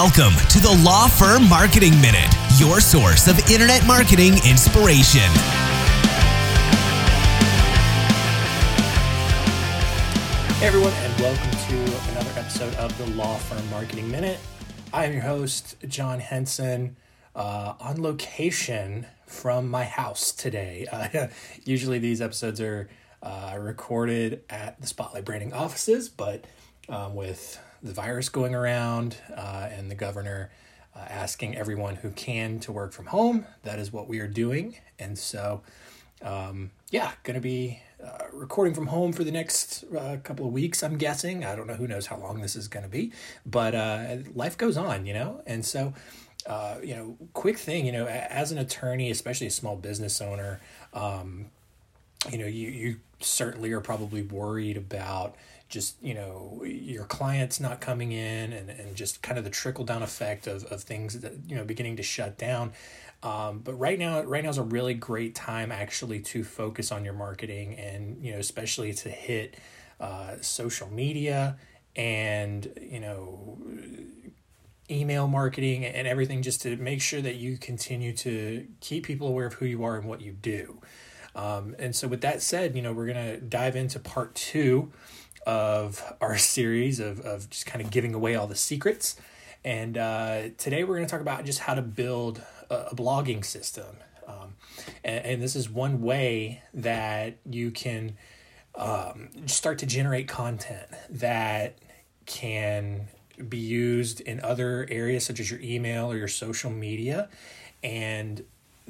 Welcome to the Law Firm Marketing Minute, your source of internet marketing inspiration. Hey everyone, and welcome to another episode of the Law Firm Marketing Minute. I am your host, John Henson, uh, on location from my house today. Uh, usually these episodes are uh, recorded at the Spotlight Branding offices, but um, with the virus going around uh, and the governor uh, asking everyone who can to work from home. That is what we are doing. And so, um, yeah, going to be uh, recording from home for the next uh, couple of weeks, I'm guessing. I don't know, who knows how long this is going to be, but uh, life goes on, you know? And so, uh, you know, quick thing, you know, as an attorney, especially a small business owner, um, you know, you, you certainly are probably worried about just you know your clients not coming in and, and just kind of the trickle down effect of, of things that you know beginning to shut down. Um, but right now right now is a really great time actually to focus on your marketing and you know especially to hit uh, social media and you know email marketing and everything just to make sure that you continue to keep people aware of who you are and what you do um, and so with that said you know we're going to dive into part two of our series of, of just kind of giving away all the secrets. And uh, today we're going to talk about just how to build a, a blogging system. Um, and, and, this is one way that you can um, start to generate content that can be used in other areas such as your email or your social media. And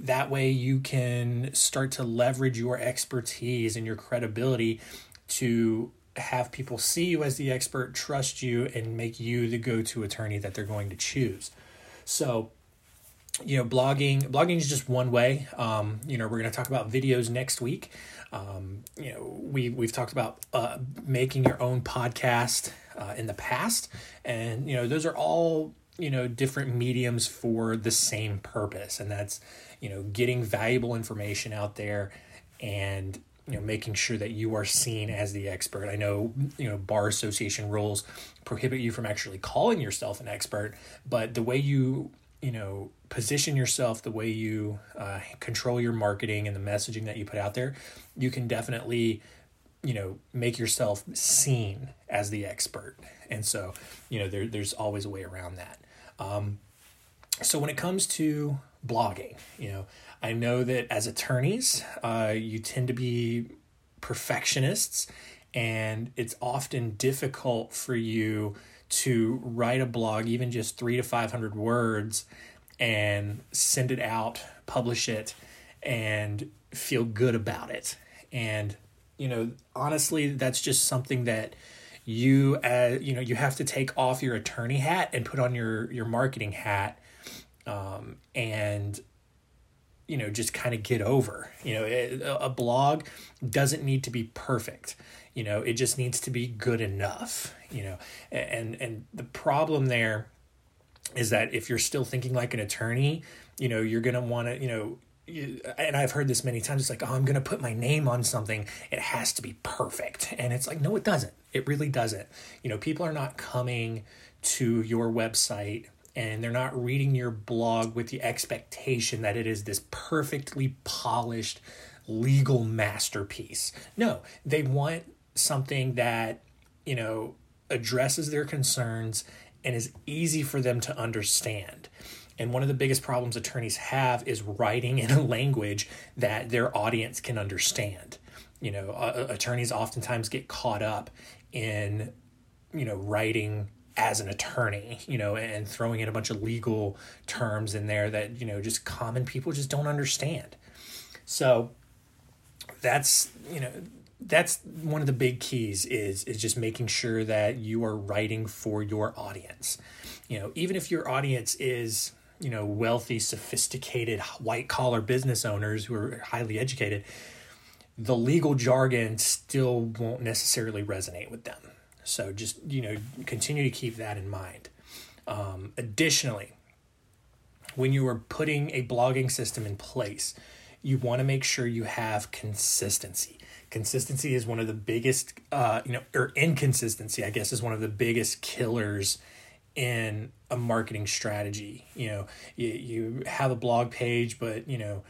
that way you can start to leverage your expertise and your credibility to have people see you as the expert, trust you, and make you the go to attorney that they're going to choose. So, you know, blogging blogging is just one way. Um, you know, we're going to talk about videos next week. Um, you know, we we've talked about uh, making your own podcast uh, in the past, and you know, those are all you know different mediums for the same purpose, and that's you know getting valuable information out there and you know making sure that you are seen as the expert. I know you know bar association rules prohibit you from actually calling yourself an expert but the way you you know position yourself the way you uh, control your marketing and the messaging that you put out there you can definitely you know make yourself seen as the expert. And so you know there, there's always a way around that um, so when it comes to blogging you know I know that as attorneys, uh, you tend to be perfectionists, and it's often difficult for you to write a blog, even just three to 500 words, and send it out, publish it, and feel good about it. And, you know, honestly, that's just something that you uh, you know you have to take off your attorney hat and put on your your marketing hat um, and you know just kind of get over you know a blog doesn't need to be perfect you know it just needs to be good enough you know and and the problem there is that if you're still thinking like an attorney you know you're going to want to you know and I've heard this many times. It's like, oh, I'm going to put my name on something. It has to be perfect. And it's like, no, it doesn't. It really doesn't. You know, people are not coming to your website and they're not reading your blog with the expectation that it is this perfectly polished legal masterpiece. No, they want something that, you know, addresses their concerns and is easy for them to understand. And one of the biggest problems attorneys have is writing in a language that their audience can understand. You know, uh, attorneys oftentimes get caught up in, you know, writing as an attorney, you know, and throwing in a bunch of legal terms in there that, you know, just common people just don't understand. So that's, you know, that's one of the big keys is is just making sure that you are writing for your audience. You know, even if your audience is, you know, wealthy, sophisticated, white collar business owners who are highly educated, the legal jargon still won't necessarily resonate with them so just, you know, continue to keep that in mind. Um, additionally, when you are putting a blogging system in place, you want to make sure you have consistency. Consistency is one of the biggest, uh, you know, or inconsistency, I guess, is one of the biggest killers in a marketing strategy. You know, you, you have a blog page, but you know,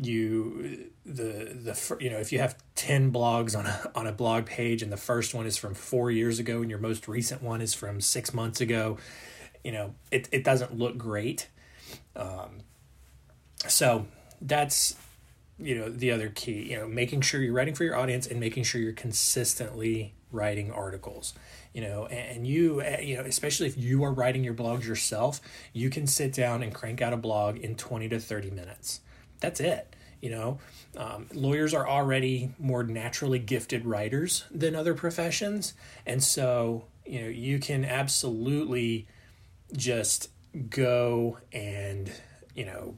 you the the you know if you have 10 blogs on a on a blog page and the first one is from 4 years ago and your most recent one is from 6 months ago you know it it doesn't look great um so that's you know the other key you know making sure you're writing for your audience and making sure you're consistently writing articles you know and you you know especially if you are writing your blogs yourself you can sit down and crank out a blog in 20 to 30 minutes. That's it you know? Um, lawyers are already more naturally gifted writers than other professions and so you know you can absolutely just go and you know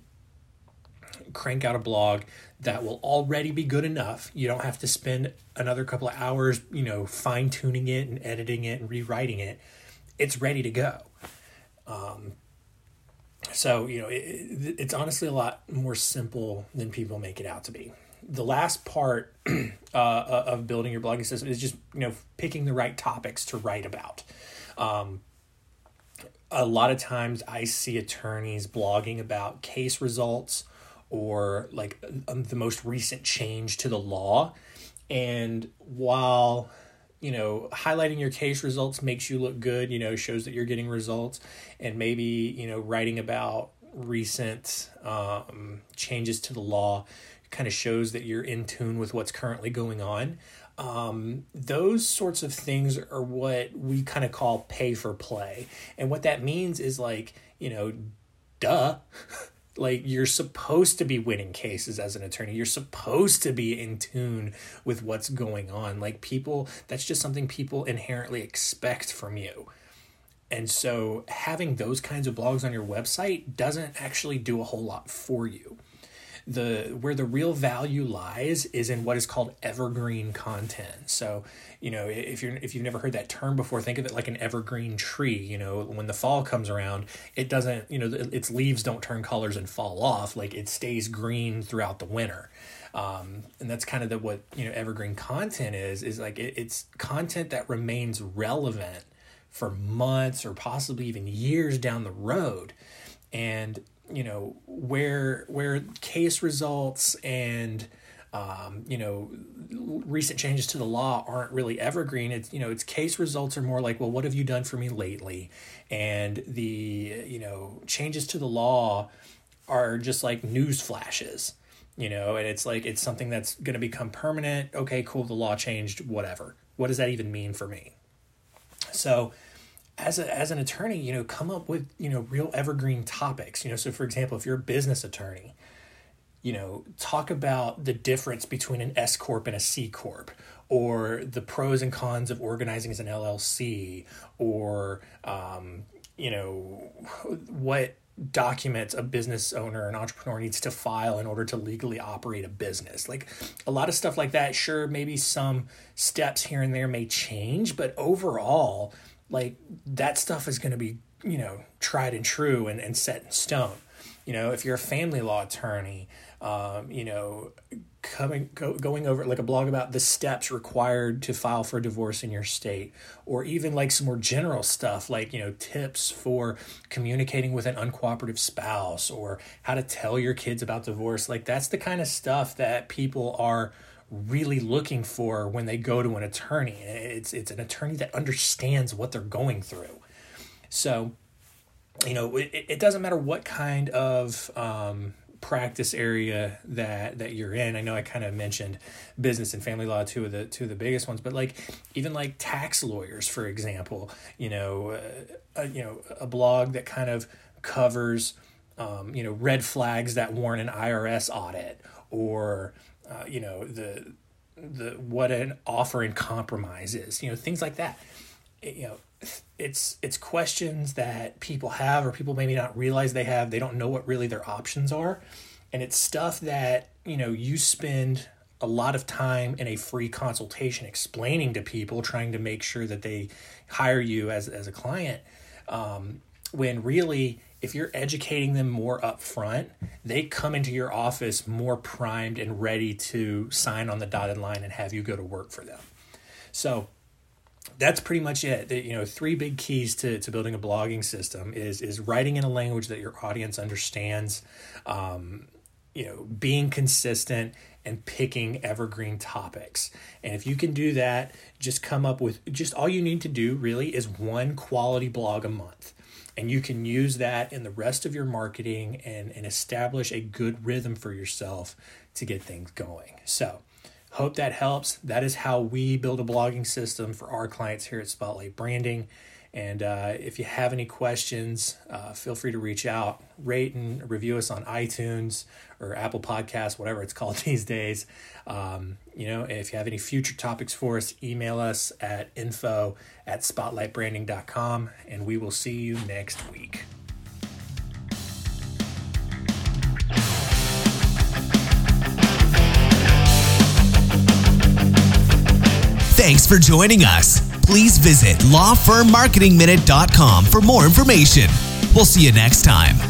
crank out a blog that will already be good enough. You don't have to spend another couple of hours, you know, fine tuning it and editing it and rewriting it. It's ready to go. Um, so, you know, it, it's honestly a lot more simple than people make it out to be. The last part uh, of building your blogging system is just, you know, picking the right topics to write about. Um, a lot of times I see attorneys blogging about case results or like um, the most recent change to the law. And while you know highlighting your case results makes you look good, you know shows that you're getting results, and maybe you know writing about recent um, changes to the law kind of shows that you're in tune with what's currently going on. Um, those sorts of things are what we kind of call pay for play. And what that means is like, you know, duh. like you're supposed to be winning cases as an attorney. You're supposed to be in tune with what's going on. Like people that's just something people inherently expect from you. And so having those kinds of blogs on your website doesn't actually do a whole lot for you the where the real value lies is in what is called evergreen content. So, you know, if you're if you've never heard that term before, think of it like an evergreen tree. You know, when the fall comes around, it doesn't, you know, its leaves don't turn colors and fall off. Like it stays green throughout the winter. Um, and that's kind of the what you know evergreen content is is like it, it's content that remains relevant for months or possibly even years down the road and you know where where case results and um, you know recent changes to the law aren't really evergreen. It's you know its case results are more like well what have you done for me lately? And the you know changes to the law are just like news flashes you know and it's like it's something that's going to become permanent. Okay cool the law changed whatever. What does that even mean for me? So as a, as an attorney, you know, come up with, you know, real evergreen topics. You know, so for example, if you're a business attorney, you know, talk about the difference between an S corp and a C corp, or the pros and cons of organizing as an LLC, or um, you know, what documents a business owner an entrepreneur needs to file in order to legally operate a business like a lot of stuff like that sure maybe some steps here and there may change but overall like that stuff is going to be you know tried and true and, and set in stone. You know if you're a family law attorney um, you know coming go, going over like a blog about the steps required to file for divorce in your state or even like some more general stuff like you know tips for communicating with an uncooperative spouse or how to tell your kids about divorce like that's the kind of stuff that people are really looking for when they go to an attorney. It's it's an attorney that understands what they're going through. So, you know, it, it doesn't matter what kind of um, practice area that that you're in. I know I kind of mentioned business and family law, two of the two of the biggest ones, but like even like tax lawyers, for example, you know, uh, you know, a blog that kind of covers. Um, you know, red flags that warrant an IRS audit, or uh, you know the the what an offer in compromise is you know things like that. It, you know it's it's questions that people have or people maybe not realize they have. They don't know what really their options are. And it's stuff that you know you spend a lot of time in a free consultation explaining to people trying to make sure that they hire you as, as a client um, when really if you're educating them more upfront, they come into your office more primed and ready to sign on the dotted line and have you go to work for them. So, that's pretty much it. You know, three big keys to, to building a blogging system is is writing in a language that your audience understands. Um, you know, being consistent and picking evergreen topics. And if you can do that, just come up with just all you need to do really is one quality blog a month. And you can use that in the rest of your marketing and, and establish a good rhythm for yourself to get things going. So, hope that helps. That is how we build a blogging system for our clients here at Spotlight Branding. And uh, if you have any questions, uh, feel free to reach out, rate and review us on iTunes or Apple Podcasts, whatever it's called these days. Um, you know, if you have any future topics for us, email us at info at spotlightbranding.com, and we will see you next week. Thanks for joining us. Please visit lawfirmmarketingminute.com for more information. We'll see you next time.